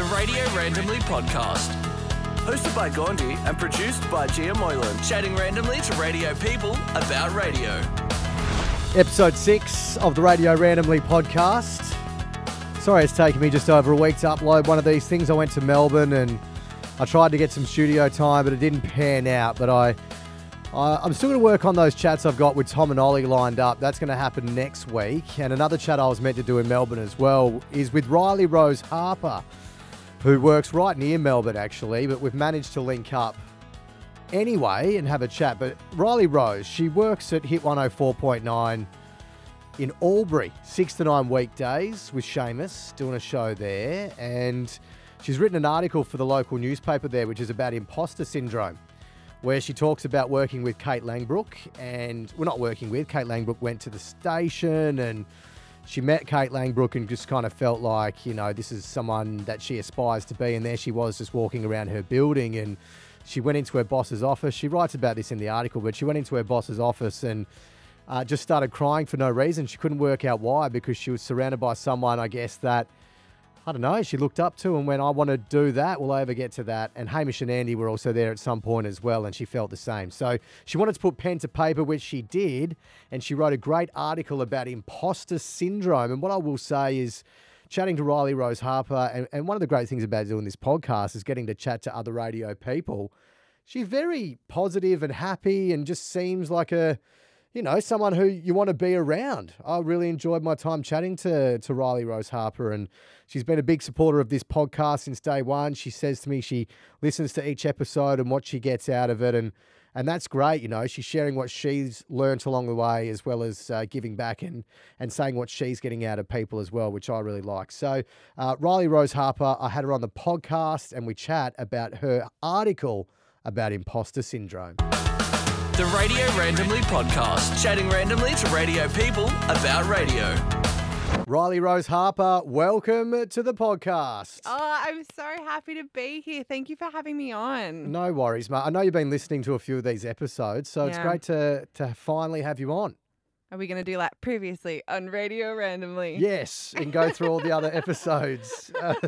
The Radio Randomly Podcast. Hosted by Gawndy and produced by Gia Moylan. Chatting randomly to radio people about radio. Episode six of the Radio Randomly podcast. Sorry, it's taken me just over a week to upload one of these things. I went to Melbourne and I tried to get some studio time, but it didn't pan out. But I, I I'm still going to work on those chats I've got with Tom and Ollie lined up. That's going to happen next week. And another chat I was meant to do in Melbourne as well is with Riley Rose Harper, who works right near Melbourne actually. But we've managed to link up anyway and have a chat. But Riley Rose, she works at Hit 104.9 in Albury, six to nine weekdays with Seamus, doing a show there. And she's written an article for the local newspaper there, which is about imposter syndrome, where she talks about working with Kate Langbroek. And we're not working with, Kate Langbroek went to the station and she met Kate Langbroek and just kind of felt like, you know, this is someone that she aspires to be. And there she was just walking around her building and she went into her boss's office. She writes about this in the article, but she went into her boss's office and uh, just started crying for no reason. She couldn't work out why because she was surrounded by someone, I guess, that, I don't know, she looked up to and when I want to do that, we'll ever get to that? And Hamish and Andy were also there at some point as well, and she felt the same. So she wanted to put pen to paper, which she did, and she wrote a great article about imposter syndrome. And what I will say is, chatting to Riley Rose Harper, and, and one of the great things about doing this podcast is getting to chat to other radio people. She's very positive and happy and just seems like a, you know, someone who you want to be around. I really enjoyed my time chatting to, to Riley Rose Harper, and she's been a big supporter of this podcast since day one. She says to me she listens to each episode and what she gets out of it, and and that's great. You know, she's sharing what she's learnt along the way, as well as uh, giving back and and saying what she's getting out of people as well, which I really like. So, uh, Riley Rose Harper, I had her on the podcast, and we chat about her article about imposter syndrome. The Radio Randomly Podcast. Chatting randomly to radio people about radio. Riley Rose Harper, welcome to the podcast. Oh, I'm so happy to be here. Thank you for having me on. No worries, mate. I know you've been listening to a few of these episodes, so it's great to to finally have you on. Are we going to do like previously on Radio Randomly? Yes, and go through all the other episodes uh,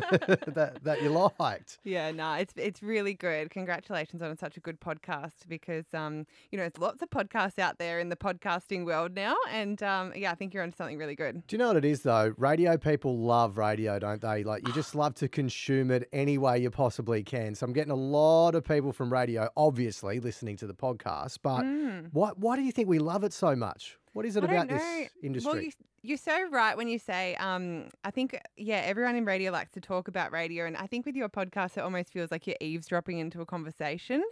that that you liked. Yeah, no, it's it's really good. Congratulations on such a good podcast because um, you know, there's lots of podcasts out there in the podcasting world now, and um, yeah, I think you're onto something really good. Do you know what it is though? Radio people love radio, don't they? Like you just love to consume it any way you possibly can. So I'm getting a lot of people from radio, obviously listening to the podcast. But Mm. why why do you think we love it so much? What is it about know. this industry? Well, you, you're so right when you say, um, I think, yeah, everyone in radio likes to talk about radio. And I think with your podcast, it almost feels like you're eavesdropping into a conversation.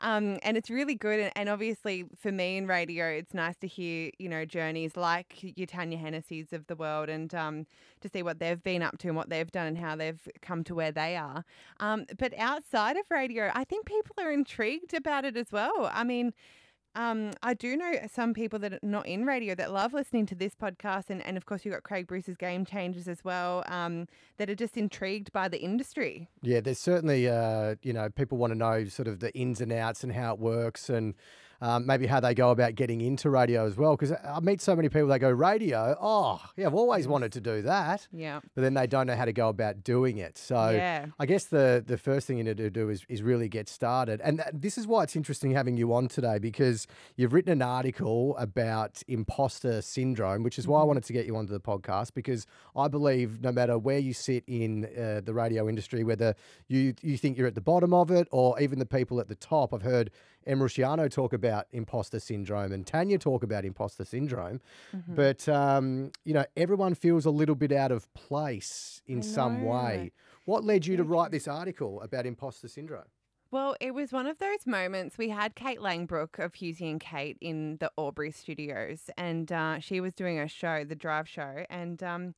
Um, and it's really good. And, and obviously, for me in radio, it's nice to hear, you know, journeys like your Tanya Hennessy's of the world and um, to see what they've been up to and what they've done and how they've come to where they are. Um, but outside of radio, I think people are intrigued about it as well. I mean, um, I do know some people that are not in radio that love listening to this podcast, and, and of course you've got Craig Bruce's Game Changers as well, um, that are just intrigued by the industry. Yeah, there's certainly, uh, you know, people want to know sort of the ins and outs and how it works and um, maybe how they go about getting into radio as well. Because I meet so many people that go, radio, oh, yeah, I've always wanted to do that. Yeah. But then they don't know how to go about doing it. So Yeah. I guess the, the first thing you need to do is, is really get started. And th- this is why it's interesting having you on today because you've written an article about imposter syndrome, which is why I wanted to get you onto the podcast because I believe no matter where you sit in uh, the radio industry, whether you, you think you're at the bottom of it or even the people at the top, I've heard Em Rusciano talk about imposter syndrome and Tanya talk about imposter syndrome. Mm-hmm. But, um, you know, everyone feels a little bit out of place in some way. What led you to write this article about imposter syndrome? Well, it was one of those moments. We had Kate Langbroek of Hughesy and Kate in the Albury studios, and uh, she was doing a show, the Drive Show. And um,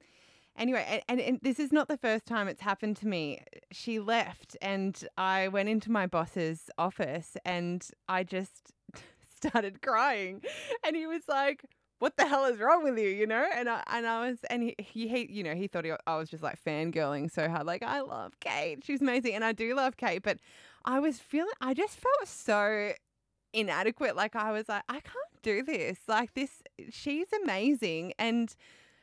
anyway, and, and, this is not the first time it's happened to me. She left, and I went into my boss's office, and I just started crying, and he was like. What the hell is wrong with you, you know? And I and I was and he, he, he you know he thought he, I was just like fangirling so hard, like I love Kate, she's amazing, and I do love Kate, but I was feeling, I just felt so inadequate. Like I was like, I can't do this. Like this, she's amazing. And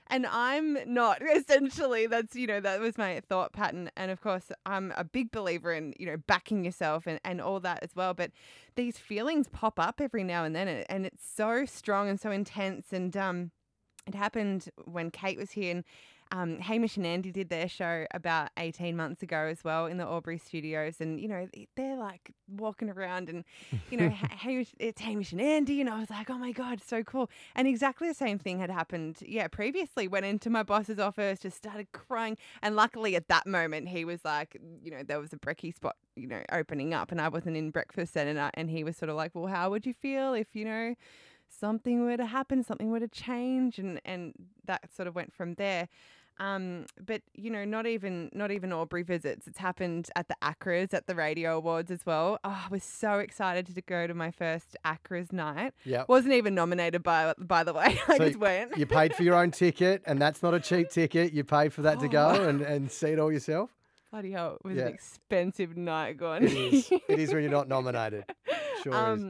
and I'm not. Essentially, that's you know that was my thought pattern, and of course, I'm a big believer in you know backing yourself and and all that as well. But these feelings pop up every now and then, and, and it's so strong and so intense, and um, it happened when Kate was here, and um, Hamish and Andy did their show about 18 months ago as well in the Albury studios. And, you know, they're like walking around and, you know, Hamish, it's Hamish and Andy. And I was like, oh my God, so cool. And exactly the same thing had happened, yeah, previously. Went into my boss's office, just started crying. And luckily at that moment, he was like, you know, there was a brekkie spot, you know, opening up and I wasn't in breakfast. And, I, and he was sort of like, well, how would you feel if, you know, something were to happen, something were to change? And, and that sort of went from there. Um, but you know, not even not even Albury visits. It's happened at the ACRAs at the Radio Awards as well. Oh, I was so excited to go to my first ACRAs night. Yeah, wasn't even nominated by by the way. I so just went. you paid for your own ticket, and that's not a cheap ticket. You paid for that to go Oh. and, and see it all yourself. Bloody hell, it was Yeah. an expensive night gone. It is. it is when you're not nominated. Sure is.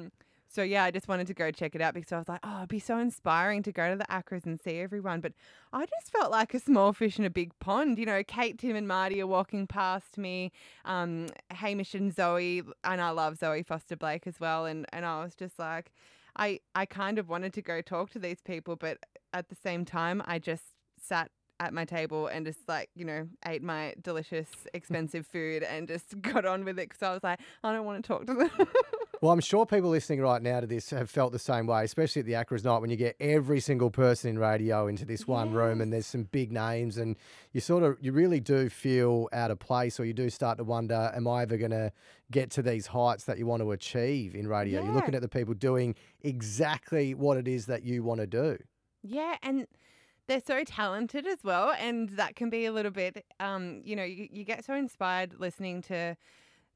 So yeah, I just wanted to go check it out because I was like, oh, it'd be so inspiring to go to the Acras and see everyone. But I just felt like a small fish in a big pond. You know, Kate, Tim, and Marty are walking past me. Um, Hamish and Zoe, and I love Zoe Foster Blake as well. And and I was just like, I I kind of wanted to go talk to these people, but at the same time, I just sat at my table and just like you know ate my delicious expensive food and just got on with it because I was like I don't want to talk to them. Well, I'm sure people listening right now to this have felt the same way, especially at the Acras night when you get every single person in radio into this one room and there's some big names and you sort of you really do feel out of place or you do start to wonder, am I ever gonna get to these heights that you want to achieve in radio? You're looking at the people doing exactly what it is that you want to do. Yeah, and they're so talented as well, and that can be a little bit, um, you know, you, you get so inspired listening to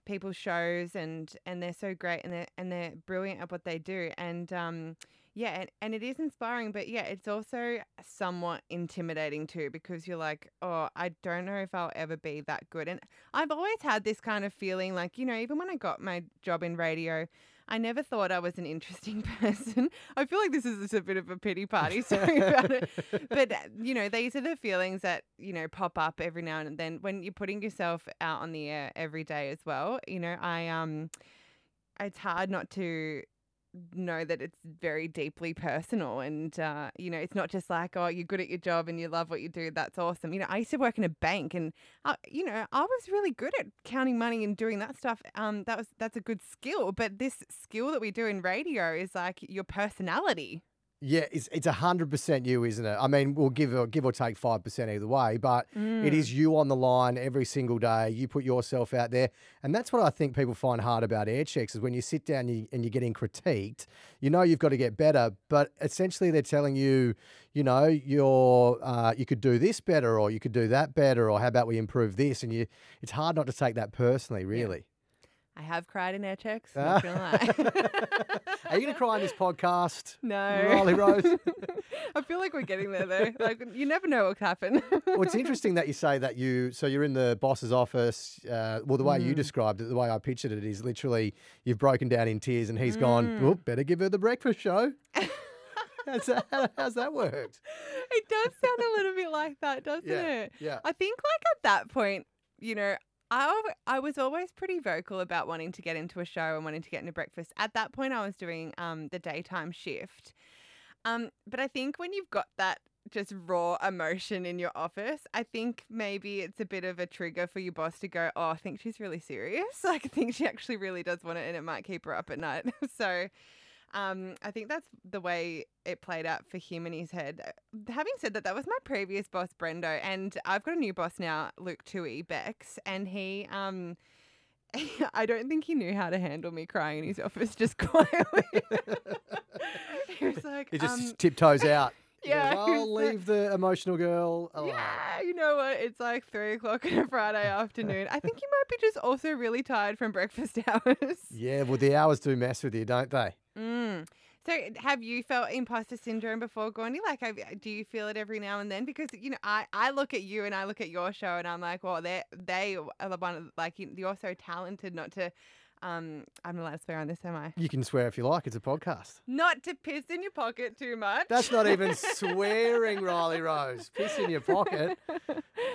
people's shows, and and they're so great, and they're and they're brilliant at what they do, and um, yeah, and, and it is inspiring, but yeah, it's also somewhat intimidating too because you're like, oh, I don't know if I'll ever be that good, and I've always had this kind of feeling, like you know, even when I got my job in radio. I never thought I was an interesting person. I feel like this is a bit of a pity party. Sorry about it. But, uh, you know, these are the feelings that, you know, pop up every now and then when you're putting yourself out on the air every day as well. You know, I, um, it's hard not to know that it's very deeply personal and uh, you know it's not just like oh you're good at your job and you love what you do that's awesome. You know i used to work in a bank and uh, you know i was really good at counting money and doing that stuff um that was that's a good skill but this skill that we do in radio is like your personality Yeah, it's it's a hundred percent you, isn't it? I mean, we'll give or give or take five percent either way, but it is you on the line every single day. You put yourself out there, and that's what I think people find hard about air checks is when you sit down you, and you're getting critiqued. You know you've got to get better, but essentially they're telling you, you know, you're uh, you could do this better, or you could do that better, or how about we improve this? And you, it's hard not to take that personally, really. I have cried in air checks not gonna lie Are you going to cry on this podcast? no Riley Rose? i feel like we're getting there though like you never know what could happen well, it's interesting that you say that you. So you're in the boss's office. Uh, well, the way Mm. you described it, the way I pictured it, is literally you've broken down in tears, and he's gone. Mm. Oh, better give her the breakfast show. how's, that, how's that worked? it does sound a little bit like that, doesn't Yeah, it? yeah. I think like at that point, you know, I I was always pretty vocal about wanting to get into a show and wanting to get into breakfast. At that point, I was doing um the daytime shift. Um, but I think when you've got that just raw emotion in your office, I think maybe it's a bit of a trigger for your boss to go, "Oh, I think she's really serious. Like, I think she actually really does want it, and it might keep her up at night." so, um, I think that's the way it played out for him in his head. Uh, Having said that, that was my previous boss, Brendo, and I've got a new boss now, Luke Tui Bex, and he, um, I don't think he knew how to handle me crying in his office just quietly. he was like, He just um, tiptoes out. Yeah, goes, I'll leave the emotional girl alone. yeah, you know what? It's like three o'clock on a Friday afternoon. I think you might be just also really tired from breakfast hours. Yeah, well, the hours do mess with you, don't they? Mm. So, have you felt imposter syndrome before, Gawndy? Like, have, do you feel it every now and then? Because you know, I, I look at you and I look at your show, and I'm like, well, they they are the one like you're so talented not to Um, I'm not allowed to swear on this, am I? You can swear if you like. It's a podcast. Not to piss in your pocket too much. That's not even swearing, Riley Rose. Piss in your pocket.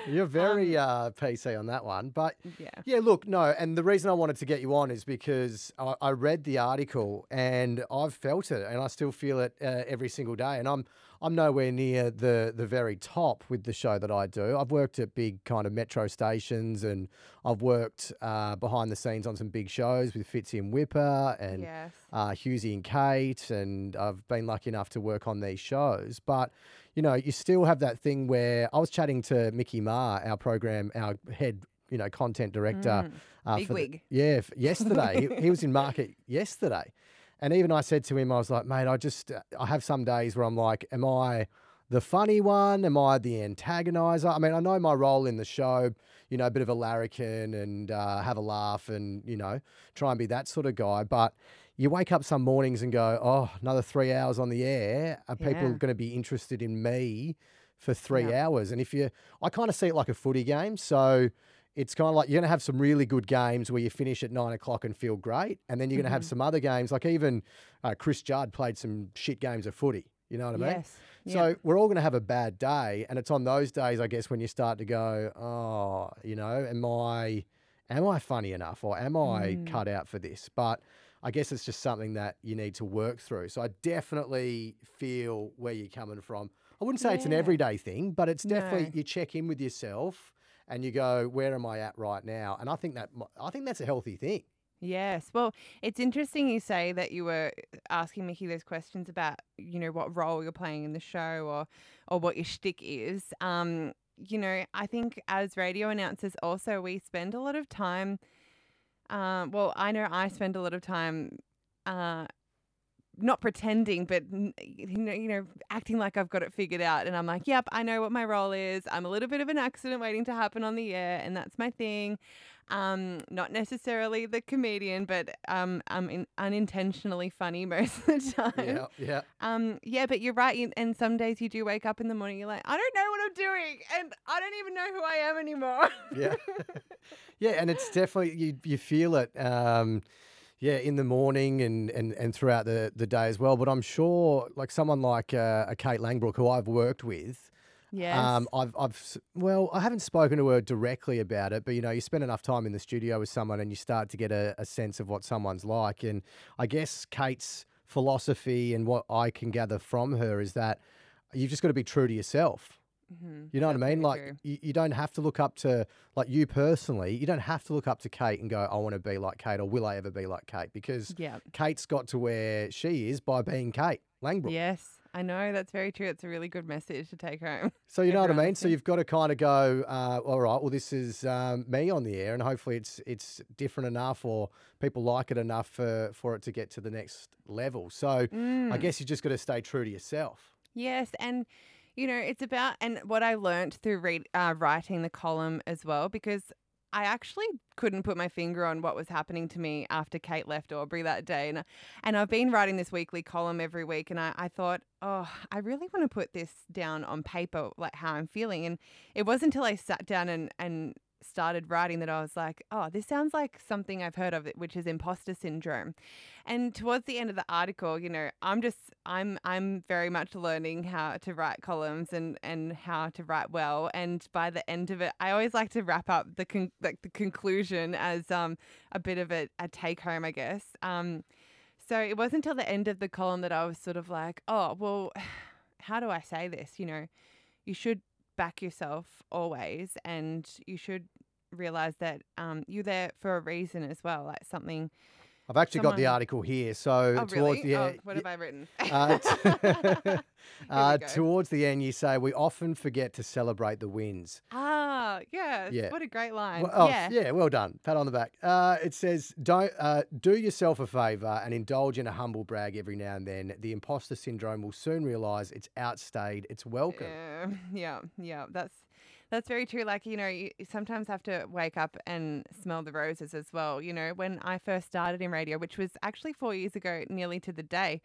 You're very uh, PC on that one. But yeah. yeah, look, no. And the reason I wanted to get you on is because I, I read the article and I've felt it and I still feel it uh, every single day. And I'm I'm nowhere near the the very top with the show that I do. I've worked at big kind of metro stations and I've worked uh, behind the scenes on some big shows with Fitzy and Whipper and Yes. uh, Hughesy and Kate, and I've been lucky enough to work on these shows. But you know, you still have that thing where I was chatting to Mickey Ma, our program, our head, you know, content director. Uh, Big for the- yeah, f- yesterday he, he was in market yesterday, and even I said to him, I was like, mate, I just I have some days where I'm like, am I the funny one? Am I the antagonizer? I mean, I know my role in the show, you know, a bit of a larrikin and uh, have a laugh and, you know, try and be that sort of guy. But you wake up some mornings and go, oh, another three hours on the air. Are people going to be interested in me for three Yeah. hours? And if you, I kind of see it like a footy game. So it's kind of like you're going to have some really good games where you finish at nine o'clock and feel great. And then you're going to Mm-hmm. have some other games, like even uh, Chris Judd played some shit games of footy. You know what I mean? Yes. So Yeah. we're all going to have a bad day, and it's on those days, I guess, when you start to go, oh, you know, am I, am I funny enough, or am I Mm. cut out for this? But I guess it's just something that you need to work through. So I definitely feel where you're coming from. I wouldn't say it's an everyday thing, but it's definitely No. you check in with yourself and you go, where am I at right now? And I think that I think that's a healthy thing. Yes. Well, it's interesting you say that you were asking Mickey those questions about, you know, what role you're playing in the show or or what your shtick is. Um, you know, I think as radio announcers also we spend a lot of time um, well, I know I spend a lot of time uh not pretending, but you know, you know, acting like I've got it figured out, and I'm like, "Yep, I know what my role is. I'm a little bit of an accident waiting to happen on the air, and that's my thing." Um, not necessarily the comedian, but um, I'm in, unintentionally funny most of the time. Yeah, yeah. Um, yeah, but you're right. you- And some days you do wake up in the morning, you're like, I don't know what I'm doing, and I don't even know who I am anymore. yeah, yeah, and it's definitely you. You feel it, um, yeah, in the morning and and and throughout the the day as well. But I'm sure, like someone like uh, a Kate Langbroek, who I've worked with. yes. Um, I've, I've, well, I haven't spoken to her directly about it, but you know, you spend enough time in the studio with someone and you start to get a, a sense of what someone's like. And I guess Kate's philosophy and what I can gather from her is that you've just got to be true to yourself. Mhm. You know what I mean? Like you, you don't have to look up to like you personally. You don't have to look up to Kate and go, "I want to be like Kate," or "Will I ever be like Kate?" Because yeah. Kate's got to where she is by being Kate Langbroek. Yes, I know. That's very true. It's a really good message to take home. So you know what I mean. So you've got to kind of go, uh, all right. Well, this is um, me on the air, and hopefully it's it's different enough, or people like it enough for for it to get to the next level. So I Mm. guess you just got to stay true to yourself. Yes, and you know it's about and what I learned through read, uh, writing the column as well because I actually couldn't put my finger on what was happening to me after Kate left Albury that day, and and I've been writing this weekly column every week, and I, I thought, oh, I really want to put this down on paper, like how I'm feeling, and it wasn't until I sat down and and started writing that I was like, oh, this sounds like something I've heard of, which is imposter syndrome. And towards the end of the article, you know, I'm just I'm I'm very much learning how to write columns and and how to write well. And by the end of it, I always like to wrap up the con- like the conclusion as um a bit of a, a take home, I guess. Um, so it wasn't until the end of the column that I was sort of like, oh well, how do I say this? You know, you should back yourself always, and you should realize that um, you're there for a reason as well, like something. I've actually got the article here. So Oh, towards really? the oh, end, what have I written? uh, t- uh, towards the end, you say we often forget to celebrate the wins. ah, yes. Yeah. What a great line. Well, oh, yeah. yeah, well done. Pat on the back. Uh, it says, "Don't uh, do yourself a favour and indulge in a humble brag every now and then. The imposter syndrome will soon realise it's outstayed. It's welcome." Yeah, yeah, yeah. That's That's very true. Like, you know, you sometimes have to wake up and smell the roses as well. You know, when I first started in radio, which was actually four years ago, nearly to the day,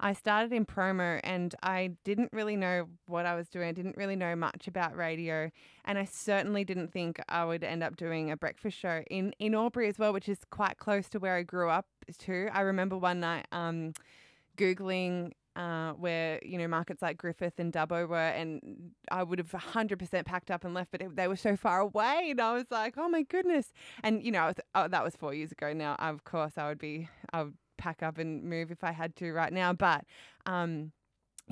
I started in promo and I didn't really know what I was doing. I didn't really know much about radio. And I certainly didn't think I would end up doing a breakfast show in, in Albury as well, which is quite close to where I grew up too. I remember one night um, Googling uh, where you know markets like Griffith and Dubbo were, and I would have 100% packed up and left, but it, they were so far away, and I was like, oh my goodness. And you know, was, oh, that was four years ago. Now, of course, I would be, I would pack up and move if I had to right now, but. Um,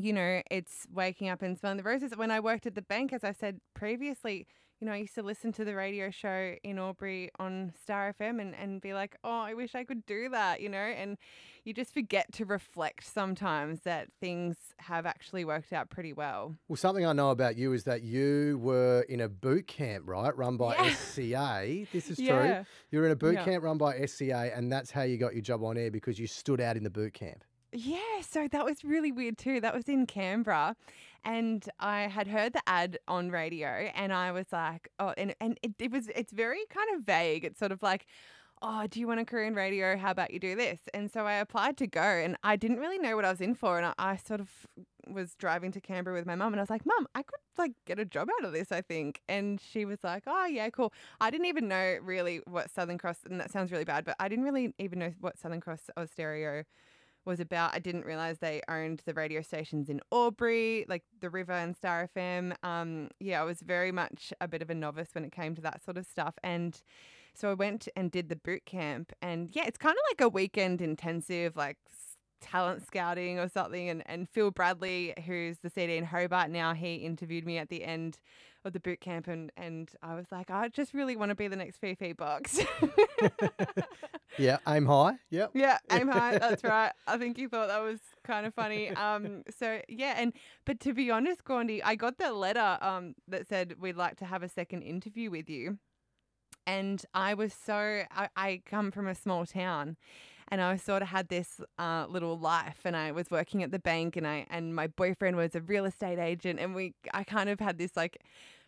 you know, it's waking up and smelling the roses. When I worked at the bank, as I said previously, you know, I used to listen to the radio show in Albury on Star FM and, and be like, oh, I wish I could do that, you know? And you just forget to reflect sometimes that things have actually worked out pretty well. Well, something I know about you is that you were in a boot camp, right? Run by Yeah. SCA. This is Yeah. true. You were in a boot Yeah. camp run by SCA, and that's how you got your job on air because you stood out in the boot camp. Yeah, so that was really weird too. That was in Canberra. And I had heard the ad on radio and I was like, oh, and, and it, it was, it's very kind of vague. It's sort of like, oh, do you want a career in radio? How about you do this? And so I applied to go and I didn't really know what I was in for. And I, I sort of was driving to Canberra with my mum and I was like, Mum, I could like get a job out of this, I think. And she was like, Oh, yeah, cool. I didn't even know really what Southern Cross, and that sounds really bad, but I didn't really even know what Southern Cross or Stereo was about. I didn't realize they owned the radio stations in Albury, like the River and Star FM. Um, yeah, I was very much a bit of a novice when it came to that sort of stuff. And so I went and did the boot camp. And yeah, it's kind of like a weekend intensive, like talent scouting or something. And, and Phil Bradley, who's the CD in Hobart now, he interviewed me at the end of the boot camp. And, and I was like, I just really want to be the next Fifi Box. Yeah, aim high. Yep. Yeah, aim high. That's right. I think you thought that was kind of funny. Um, so yeah, and but to be honest, Gawndy, I got the letter um that said we'd like to have a second interview with you, and I was so I, I come from a small town. And I sort of had this uh, little life, and I was working at the bank, and I and my boyfriend was a real estate agent, and we I kind of had this like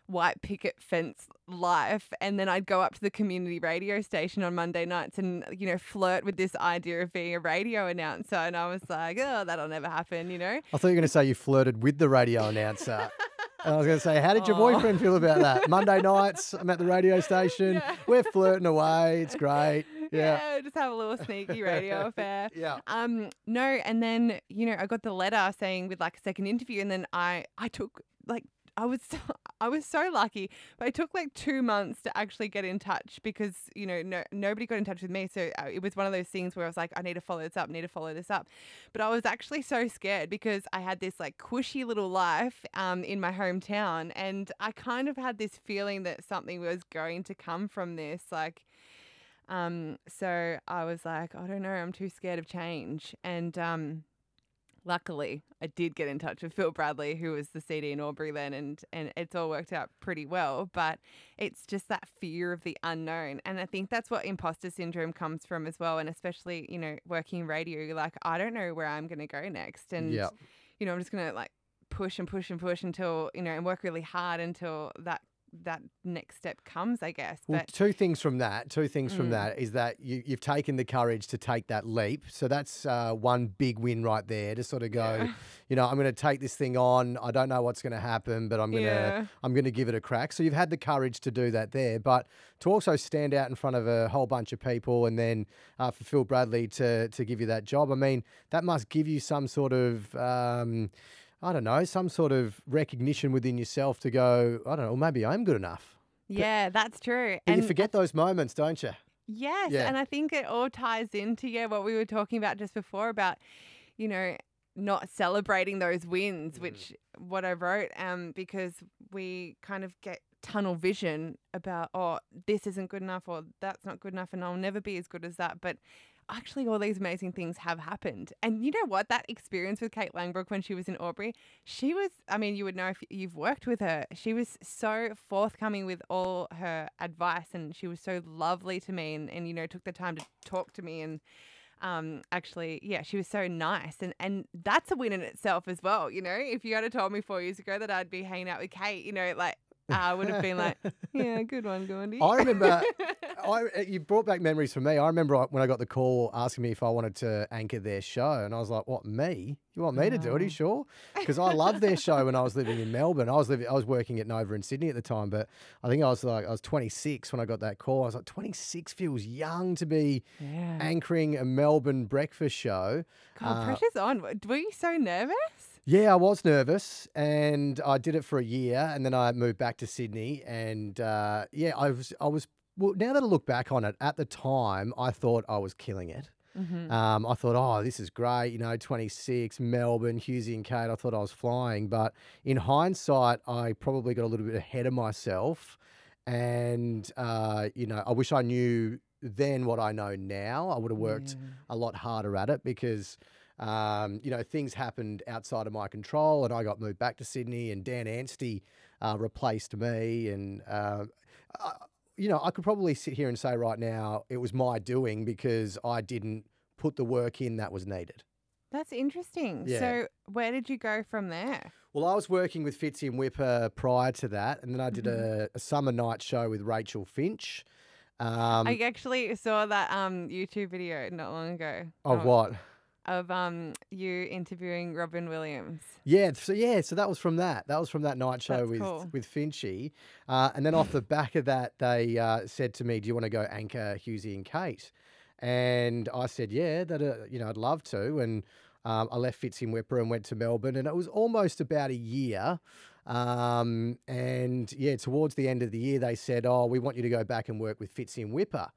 white picket fence life and then I'd go up to the community radio station on Monday nights and you know flirt with this idea of being a radio announcer and I was like oh that'll never happen you know I thought you were going to say you flirted with the radio announcer. And I was going to say, how did your Aw. boyfriend feel about that? Monday nights, I'm at the radio station. Yeah. We're flirting away. It's great. Yeah. just have a little sneaky radio affair Yeah. um no and then you know I got the letter saying with like a second interview and then I I took like I was so, I was so lucky, but it took like two months to actually get in touch because you know no nobody got in touch with me. So uh, it was one of those things where I was like, I need to follow this up, need to follow this up. But I was actually so scared because I had this like cushy little life um, in my hometown, and I kind of had this feeling that something was going to come from this, like. Um, so I was like, I don't know, I'm too scared of change. And um, luckily, I did get in touch with Phil Bradley, who was the CD in Albury then, and and it's all worked out pretty well. But it's just that fear of the unknown, and I think that's what imposter syndrome comes from as well. And especially, you know, working in radio, you're like, I don't know where I'm going to go next, and Yeah. you know, I'm just going to like push and push and push until you know, and work really hard until that that next step comes, I guess. Well, But two things from that. Two things from Mm. that is that you, you've taken the courage to take that leap. So that's uh, one big win right there. To sort of go, Yeah. you know, I'm going to take this thing on. I don't know what's going to happen, but I'm going to Yeah. I'm going to give it a crack. So you've had the courage to do that there, but to also stand out in front of a whole bunch of people, and then uh, for Phil Bradley to to give you that job. I mean, that must give you some sort of. Um, I don't know, some sort of recognition within yourself to go, I don't know, maybe I'm good enough. yeah, that's true. But you forget those moments, don't you? Yes, Yeah. and I think it all ties into yeah what we were talking about just before about you know not celebrating those wins, Mm. which what I wrote um because we kind of get tunnel vision about oh this isn't good enough or that's not good enough and I'll never be as good as that, but actually all these amazing things have happened. And you know what? That experience with Kate Langbroek when she was in Albury, she was, I mean, you would know if you've worked with her. She was so forthcoming with all her advice and she was so lovely to me and, and you know, took the time to talk to me and um actually yeah she was so nice and and that's a win in itself as well you know if you had told me four years ago that i'd be hanging out with kate you know like I would have been like, yeah, good one, Gawndy. I remember, I, uh, you brought back memories for me. I remember when I got the call asking me if I wanted to anchor their show, and I was like, "What me? You want me to do it? Are you sure?" Because I loved their show when I was living in Melbourne. I was living, I was working at Nova in Sydney at the time, but I think I was like, I was 26 when I got that call. I was like, 26 feels young to be yeah. anchoring a Melbourne breakfast show. God, Uh, pressure's on. Were you so nervous? Yeah, I was nervous, and I did it for a year, and then I moved back to Sydney, and uh, yeah, I was, I was. Well, now that I look back on it, at the time, I thought I was killing it. Mm-hmm. Um, I thought, oh, this is great, you know, 26, Melbourne, Hughesy and Kate. I thought I was flying, but in hindsight, I probably got a little bit ahead of myself, and uh, you know, I wish I knew then what I know now. I would have worked a lot harder at it because um, you know things happened outside of my control, and I got moved back to Sydney, and Dan Anstey uh, replaced me, and uh, I, you know I could probably sit here and say right now it was my doing because I didn't put the work in that was needed. That's interesting. Yeah. So, where did you go from there? Well, I was working with Fitzy and Whipper prior to that, and then I did a, a summer night show with Rachel Finch. Um, I actually saw that um YouTube video not long ago. of um, what? Of um you interviewing Robin Williams. Yeah, so yeah, so that was from that. That was from that night show That's with cool. with Finchy, uh, and then off the back of that, they uh, said to me, "Do you want to go anchor Hughesy and Kate?" And I said, "Yeah, that uh, you know, I'd love to." And um, I left Fitzy and Whipper and went to Melbourne, and it was almost about a year. Um, and yeah, towards the end of the year, they said, "Oh, we want you to go back and work with Fitzy and Whipper."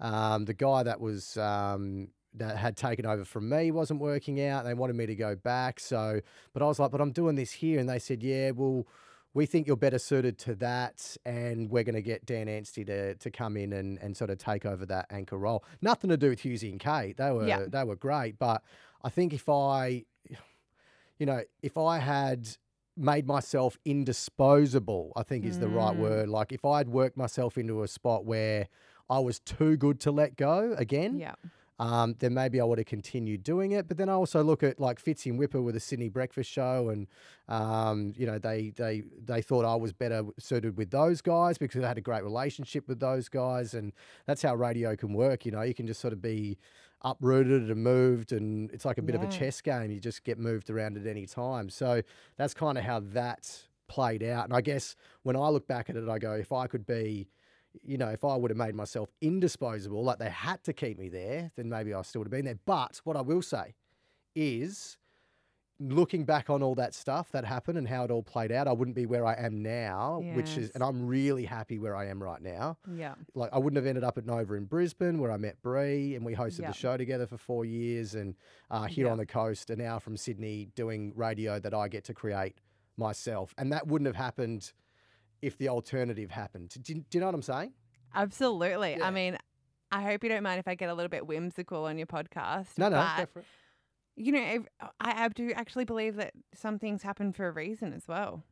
Um, the guy that was um, that had taken over from me wasn't working out. They wanted me to go back, so but I was like, "But I'm doing this here," and they said, "Yeah, well." We think you're better suited to that, and we're going to get Dan Anstey to, to come in and, and sort of take over that anchor role. Nothing to do with Hughesy and Kate; they were Yeah. they were great, but I think if I, you know, if I had made myself indisposable, I think is the right Mm. word. Like if I'd worked myself into a spot where I was too good to let go again, Yeah. Um, then maybe I would have continued doing it. But then I also look at like Fitzy and Whipper with the Sydney Breakfast Show, and um, you know they they they thought I was better suited with those guys because I had a great relationship with those guys, and that's how radio can work. You know, you can just sort of be uprooted and moved, and it's like a bit of a chess game. You just get moved around at any time. So that's kind of how that played out. And I guess when I look back at it, I go, if I could be you know, if I would have made myself indisposable, like they had to keep me there, then maybe I still would have been there. But what I will say is, looking back on all that stuff that happened and how it all played out, I wouldn't be where I am now, which is, and I'm really happy where I am right now. Yeah. Like, I wouldn't have ended up at Nova in Brisbane where I met Bree and we hosted Yeah. the show together for four years, and uh, here Yeah. on the coast, an hour from Sydney, doing radio that I get to create myself. And that wouldn't have happened if the alternative happened. Do, do you know what I'm saying? Absolutely. Yeah. I mean, I hope you don't mind if I get a little bit whimsical on your podcast. No, no, go for it. You know, I, I do actually believe that some things happen for a reason as well.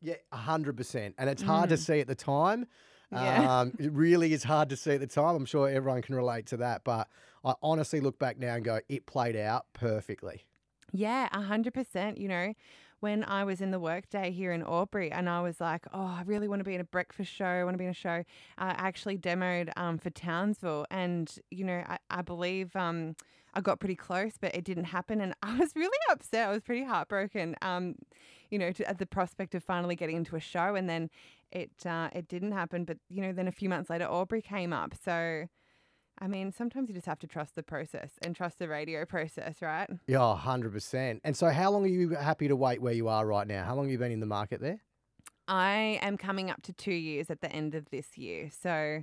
Yeah, hundred percent. And it's hard to Mm. see at the time. Yeah. Um, it really is hard to see at the time. I'm sure everyone can relate to that. But I honestly look back now and go, it played out perfectly. Yeah, a hundred percent. You know, when I was in the workday here in Albury, and I was like, "Oh, I really want to be in a breakfast show. I want to be in a show." I actually demoed um, for Townsville, and you know, I, I believe um, I got pretty close, but it didn't happen, and I was really upset. I was pretty heartbroken. Um, you know, to, at the prospect of finally getting into a show, and then it uh, it didn't happen. But you know, then a few months later, Albury came up, so. I mean, sometimes you just have to trust the process and trust the radio process, right? Yeah, hundred percent. And so, how long are you happy to wait where you are right now? How long have you been in the market there? I am coming up to two years at the end of this year. So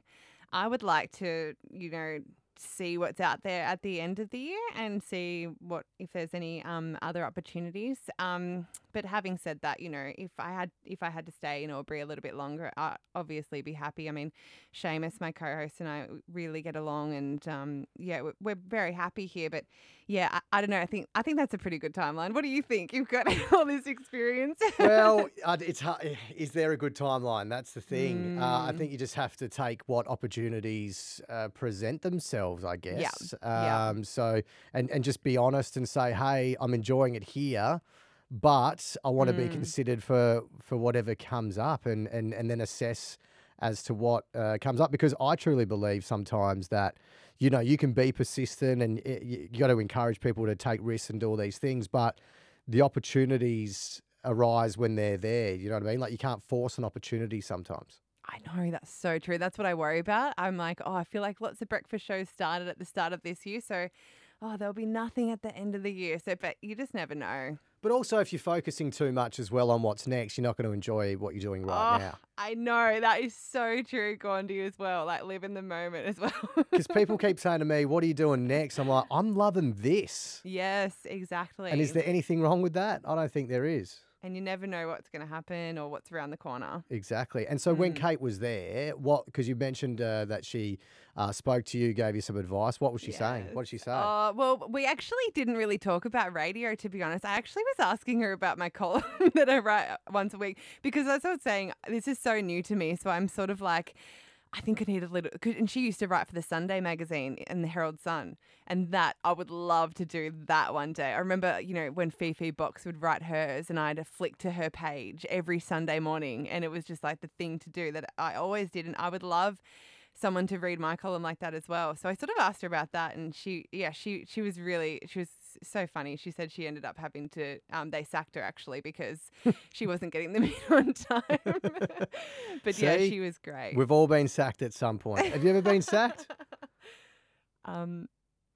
I would like to, you know, see what's out there at the end of the year and see what if there's any um, other opportunities. Um, but having said that, you know, if I had if I had to stay in Albury a little bit longer, I'd obviously be happy. I mean, Seamus, my co-host, and I really get along, and um, yeah, we're, we're very happy here. But yeah, I, I don't know. I think I think that's a pretty good timeline. What do you think? You've got all this experience. well, it's hard. Is there a good timeline? That's the thing. Uh, I Mm. think you just have to take what opportunities uh, present themselves. I guess. yeah. Um, so and and just be honest and say, hey, I'm enjoying it here. but I want to be Mm. considered for for whatever comes up, and and and then assess as to what uh, comes up because I truly believe sometimes that you know you can be persistent and it, you, you got to encourage people to take risks and do all these things, but the opportunities arise when they're there. You know what I mean? Like you can't force an opportunity sometimes. I know that's so true. That's what I worry about. I'm like, oh, I feel like lots of breakfast shows started at the start of this year, so oh, there'll be nothing at the end of the year. So, but you just never know. But also, if you're focusing too much as well on what's next, you're not going to enjoy what you're doing right oh, now. I know that is so true, Gawndy, as well. Like live in the moment as well. Because people keep saying to me, "What are you doing next?" I'm like, "I'm loving this." yes, exactly. And is there anything wrong with that? I don't think there is. And you never know what's going to happen or what's around the corner. Exactly. And so when Mm. Kate was there, what? Because you mentioned uh, that she uh, spoke to you, gave you some advice. What was she saying? What did she say? Uh, well, we actually didn't really talk about radio, to be honest. I actually was asking her about my column that I write once a week because as I was saying, this is so new to me. So I'm sort of like, I think I need a little. And she used to write for the Sunday magazine and the Herald Sun, and that I would love to do that one day. I remember, you know, when Fifi Box would write hers, and I'd flick to her page every Sunday morning, and it was just like the thing to do that I always did, and I would love someone to read my column like that as well. So I sort of asked her about that, and she, yeah, she she was really she was so funny. She said she ended up having to um, they sacked her actually because she wasn't getting them in on time. but yeah, she was great. We've all been sacked at some point. Have you ever been sacked? um,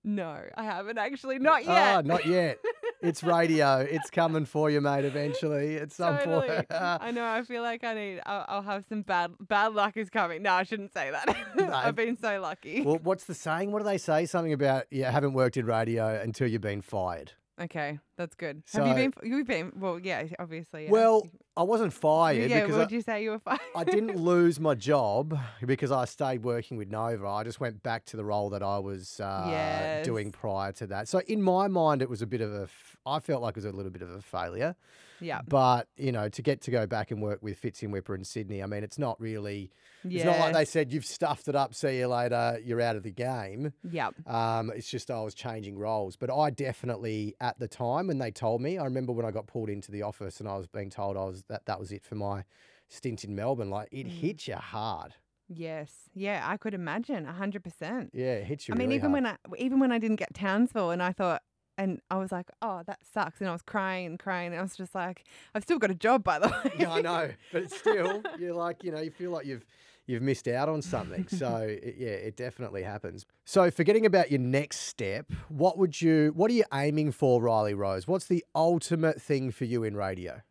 no, I haven't actually, not Ah, yet. not yet. It's radio. It's coming for you, mate. Eventually, at some Totally. point. I know. I feel like I need. I'll, I'll have some bad bad luck is coming. No, I shouldn't say that. I've been so lucky. well, what's the saying? What do they say? Something about you haven't worked in radio until you've been fired. okay, that's good. So- have you been? You've been. Well, yeah, obviously. yeah. Well, I wasn't fired yeah. because What I, would you say you were fired? I didn't lose my job because I stayed working with Nova. I just went back to the role that I was uh, doing prior to that. So in my mind, it was a bit of a. I felt like it was a little bit of a failure. yeah. But you know, to get to go back and work with Fitz and Whipper in Sydney, I mean, it's not really. It's not like they said you've stuffed it up. See you later. You're out of the game. Yep. Um, it's just I was changing roles. But I definitely, at the time when they told me, I remember when I got pulled into the office and I was being told I was that that was it for my stint in Melbourne. Like it Mm. hit you hard. Yes. Yeah. I could imagine. a hundred percent. Yeah, it hits you. I mean, really even hard. when I even when I didn't get Townsville, and I thought, and I was like, oh, that sucks, and I was crying and crying, and I was just like, I've still got a job, by the way. yeah, I know, but still, you're like, you know, you feel like you've you've missed out on something. So it, yeah, it definitely happens. So forgetting about your next step, what would you, what are you aiming for, Riley Rose? What's the ultimate thing for you in radio?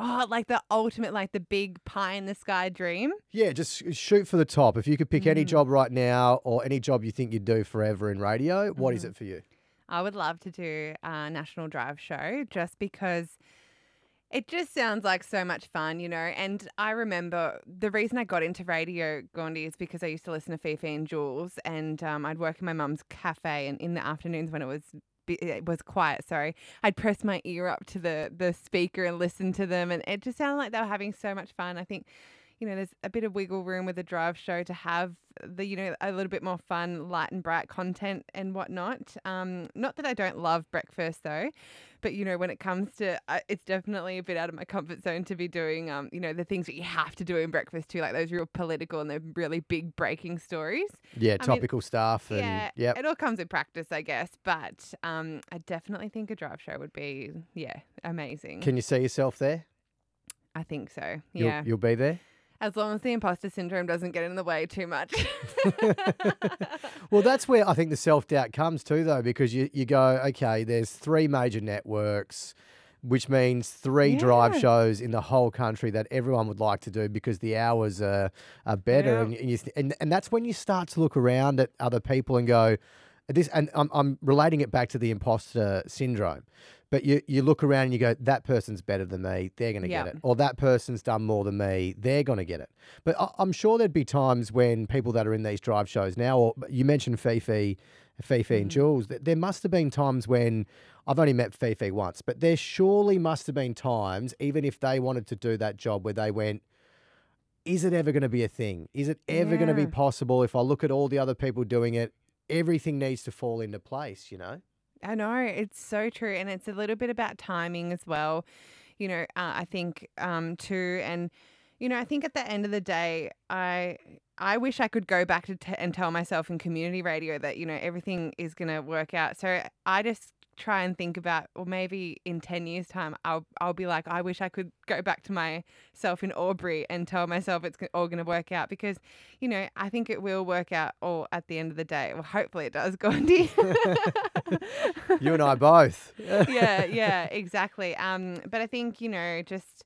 Oh, like the ultimate, like the big pie in the sky dream. Yeah, just shoot for the top. If you could pick any Mm. job right now or any job you think you'd do forever in radio, what is Mhm. it for you? I would love to do a national drive show just because it just sounds like so much fun, you know. And I remember the reason I got into radio, Gawndy, is because I used to listen to Fifi and Jules, and um, I'd work in my mum's cafe, and in the afternoons when it was it was quiet, sorry, I'd press my ear up to the the speaker and listen to them, and it just sounded like they were having so much fun. I think you know, there's a bit of wiggle room with a drive show to have the, you know, a little bit more fun, light and bright content and whatnot. Um, not that I don't love breakfast though, but you know, when it comes to, uh, it's definitely a bit out of my comfort zone to be doing, um, you know, the things that you have to do in breakfast too, like those real political and the really big breaking stories. Yeah, I mean, topical stuff and yeah, yep. it all comes with practice, I guess. But um, I definitely think a drive show would be, yeah, amazing. Can you see yourself there? I think so. You'll, Yeah, you'll be there. As long as the imposter syndrome doesn't get in the way too much. Well, that's where I think the self doubt comes too, though, because you, you go, okay, there's three major networks, which means three drive shows in the whole country that everyone would like to do because the hours are, are better. Yeah. And, and, you, and, and that's when you start to look around at other people and go, this, and I'm, I'm relating it back to the imposter syndrome. But you, you look around and you go, that person's better than me. They're going to Yeah. get it. Or that person's done more than me. They're going to get it. But I, I'm sure there'd be times when people that are in these drive shows now, or you mentioned Fifi, Fifi and Mhm. Jules, th- there must have been times when I've only met Fifi once, but there surely must have been times, even if they wanted to do that job, where they went, is it ever going to be a thing? Is it ever going to be possible? If I look at all the other people doing it, everything needs to fall into place, you know? I know it's so true, and it's a little bit about timing as well. You know, uh, I think um, too, and you know, I think at the end of the day, I I wish I could go back to t- and tell myself in community radio that you know everything is going to work out. So I just try and think about, or maybe in 10 years' time, I'll, I'll be like, I wish I could go back to myself in Albury and tell myself it's all going to work out because, you know, I think it will work out all at the end of the day. Well, hopefully it does, Gawndy. you and I both. yeah, yeah, exactly. Um, but I think, you know, just,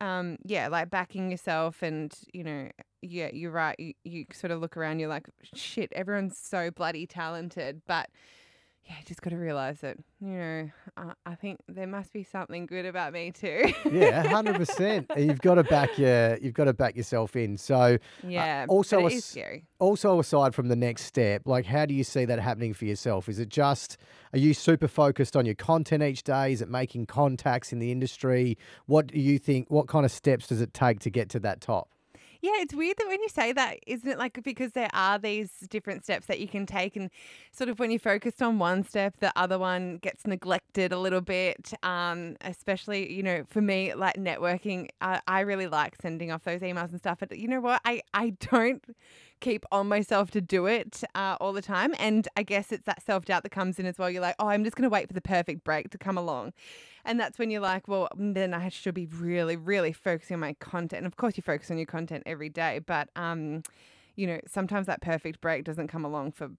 um, yeah, like backing yourself and, you know, yeah, you're right. You, you sort of look around, you're like, shit, everyone's so bloody talented. But, yeah, just got to realize that you know uh, I think there must be something good about me too. yeah, hundred percent. You've got to back your you've got to back yourself in. So yeah, uh, also it is scary. Also, aside from the next step, like how do you see that happening for yourself? Is it just are you super focused on your content each day? Is it making contacts in the industry? What do you think? What kind of steps does it take to get to that top? Yeah, it's weird that when you say that, isn't it like because there are these different steps that you can take, and sort of when you're focused on one step, the other one gets neglected a little bit. Um, especially, you know, for me, like networking, I, I really like sending off those emails and stuff. But you know what? I, I don't keep on myself to do it uh, all the time. And I guess it's that self doubt that comes in as well. You're like, oh, I'm just going to wait for the perfect break to come along. And that's when you're like, well, then I should be really, really focusing on my content. And of course, you focus on your content every day, but um, you know, sometimes that perfect break doesn't come along for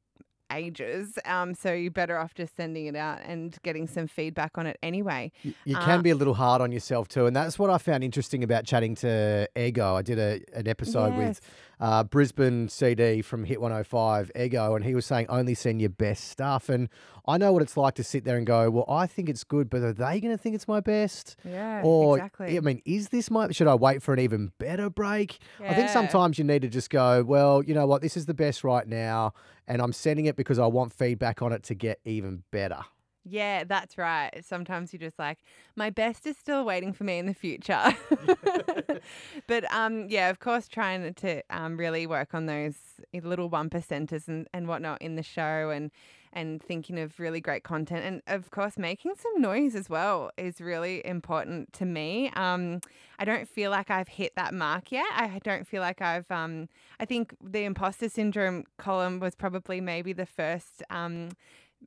ages. Um, so you're better off just sending it out and getting some feedback on it anyway. You, you uh, can be a little hard on yourself too, and that's what I found interesting about chatting to Ego. I did a, an episode yes. with uh, Brisbane CD from Hit 105, Ego, and he was saying only send your best stuff. And I know what it's like to sit there and go, well, I think it's good, but are they going to think it's my best? Yeah, or, exactly. I mean, is this my? Should I wait for an even better break? Yeah. I think sometimes you need to just go, well, you know what, this is the best right now, and I'm sending it because I want feedback on it to get even better. Yeah, that's right. Sometimes you're just like, my best is still waiting for me in the future. but um, yeah, of course, trying to um, really work on those little one percenters and, and whatnot in the show and and thinking of really great content and of course making some noise as well is really important to me um, i don't feel like i've hit that mark yet i don't feel like i've um, i think the imposter syndrome column was probably maybe the first um,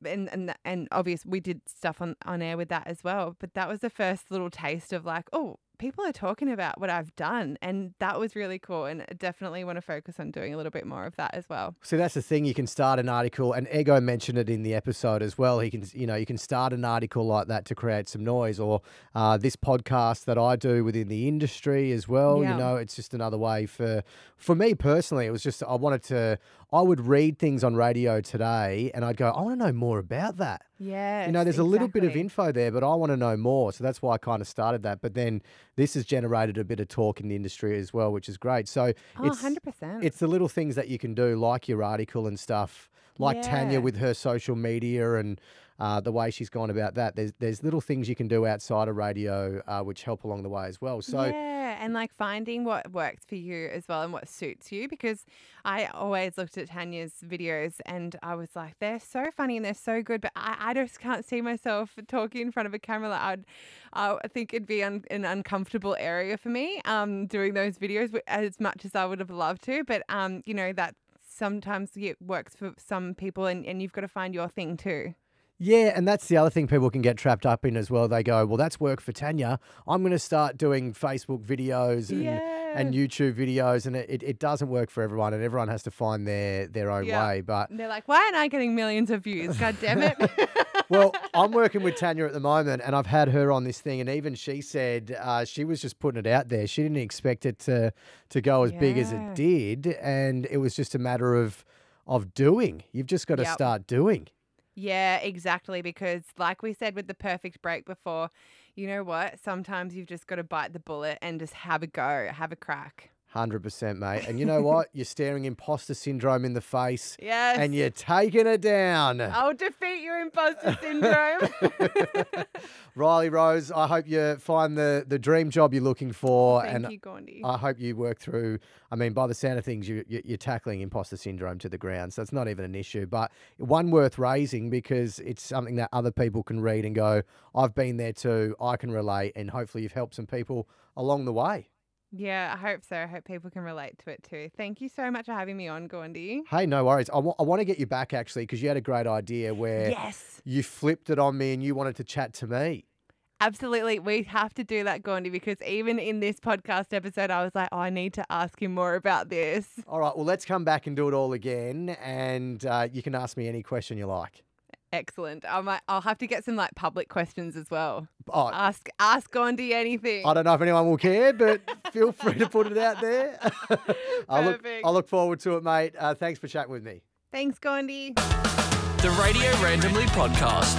and and and obvious we did stuff on on air with that as well but that was the first little taste of like oh people are talking about what I've done and that was really cool and definitely want to focus on doing a little bit more of that as well. So that's the thing you can start an article and Ego mentioned it in the episode as well. He can you know you can start an article like that to create some noise or uh, this podcast that I do within the industry as well. Yeah. You know, it's just another way for for me personally. It was just I wanted to I would read things on radio today and I'd go, I want to know more about that. Yeah. You know, there's exactly. a little bit of info there, but I want to know more. So that's why I kind of started that. But then this has generated a bit of talk in the industry as well, which is great. So oh, it's 100%. It's the little things that you can do, like your article and stuff, like yeah. Tanya with her social media and uh, the way she's gone about that. There's there's little things you can do outside of radio uh, which help along the way as well. So yeah and like finding what works for you as well and what suits you because I always looked at Tanya's videos and I was like, they're so funny and they're so good, but I, I just can't see myself talking in front of a camera. Like I'd, I think it'd be un, an uncomfortable area for me um, doing those videos as much as I would have loved to. But, um, you know, that sometimes it works for some people and, and you've got to find your thing too. Yeah, and that's the other thing people can get trapped up in as well. They go, well, that's work for Tanya. I'm going to start doing Facebook videos and, yeah. and YouTube videos, and it, it doesn't work for everyone, and everyone has to find their their own yeah. way. But they're like, why aren't I getting millions of views? God damn it! well, I'm working with Tanya at the moment, and I've had her on this thing, and even she said uh, she was just putting it out there. She didn't expect it to to go as yeah. big as it did, and it was just a matter of of doing. You've just got to yep. start doing. Yeah, exactly. Because, like we said with the perfect break before, you know what? Sometimes you've just got to bite the bullet and just have a go, have a crack. Hundred percent, mate. And you know what? You're staring imposter syndrome in the face, Yes. and you're taking it down. I'll defeat your imposter syndrome. Riley Rose, I hope you find the the dream job you're looking for, oh, Thank and you, Gawndy. I hope you work through. I mean, by the sound of things, you, you, you're tackling imposter syndrome to the ground, so it's not even an issue. But one worth raising because it's something that other people can read and go, "I've been there too. I can relate," and hopefully you've helped some people along the way. Yeah, I hope so. I hope people can relate to it too. Thank you so much for having me on, Gawndy. Hey, no worries. I want to get you back actually because you had a great idea where Yes. you flipped it on me and you wanted to chat to me. Absolutely. We have to do that, Gawndy, because even in this podcast episode, I was like, oh, I need to ask him more about this. All right, well, let's come back and do it all again, and uh, you can ask me any question you like. Excellent. I might, I'll have to get some like public questions as well. Oh, Ask ask Gawndy anything. I don't know if anyone will care, but feel free to put it out there. I look, I look forward to it, mate. Uh, thanks for chatting with me. Thanks, Gawndy. The Radio Randomly Podcast.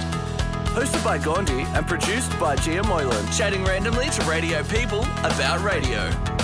Hosted by Gawndy and produced by Gia Moylan. Chatting randomly to radio people about radio.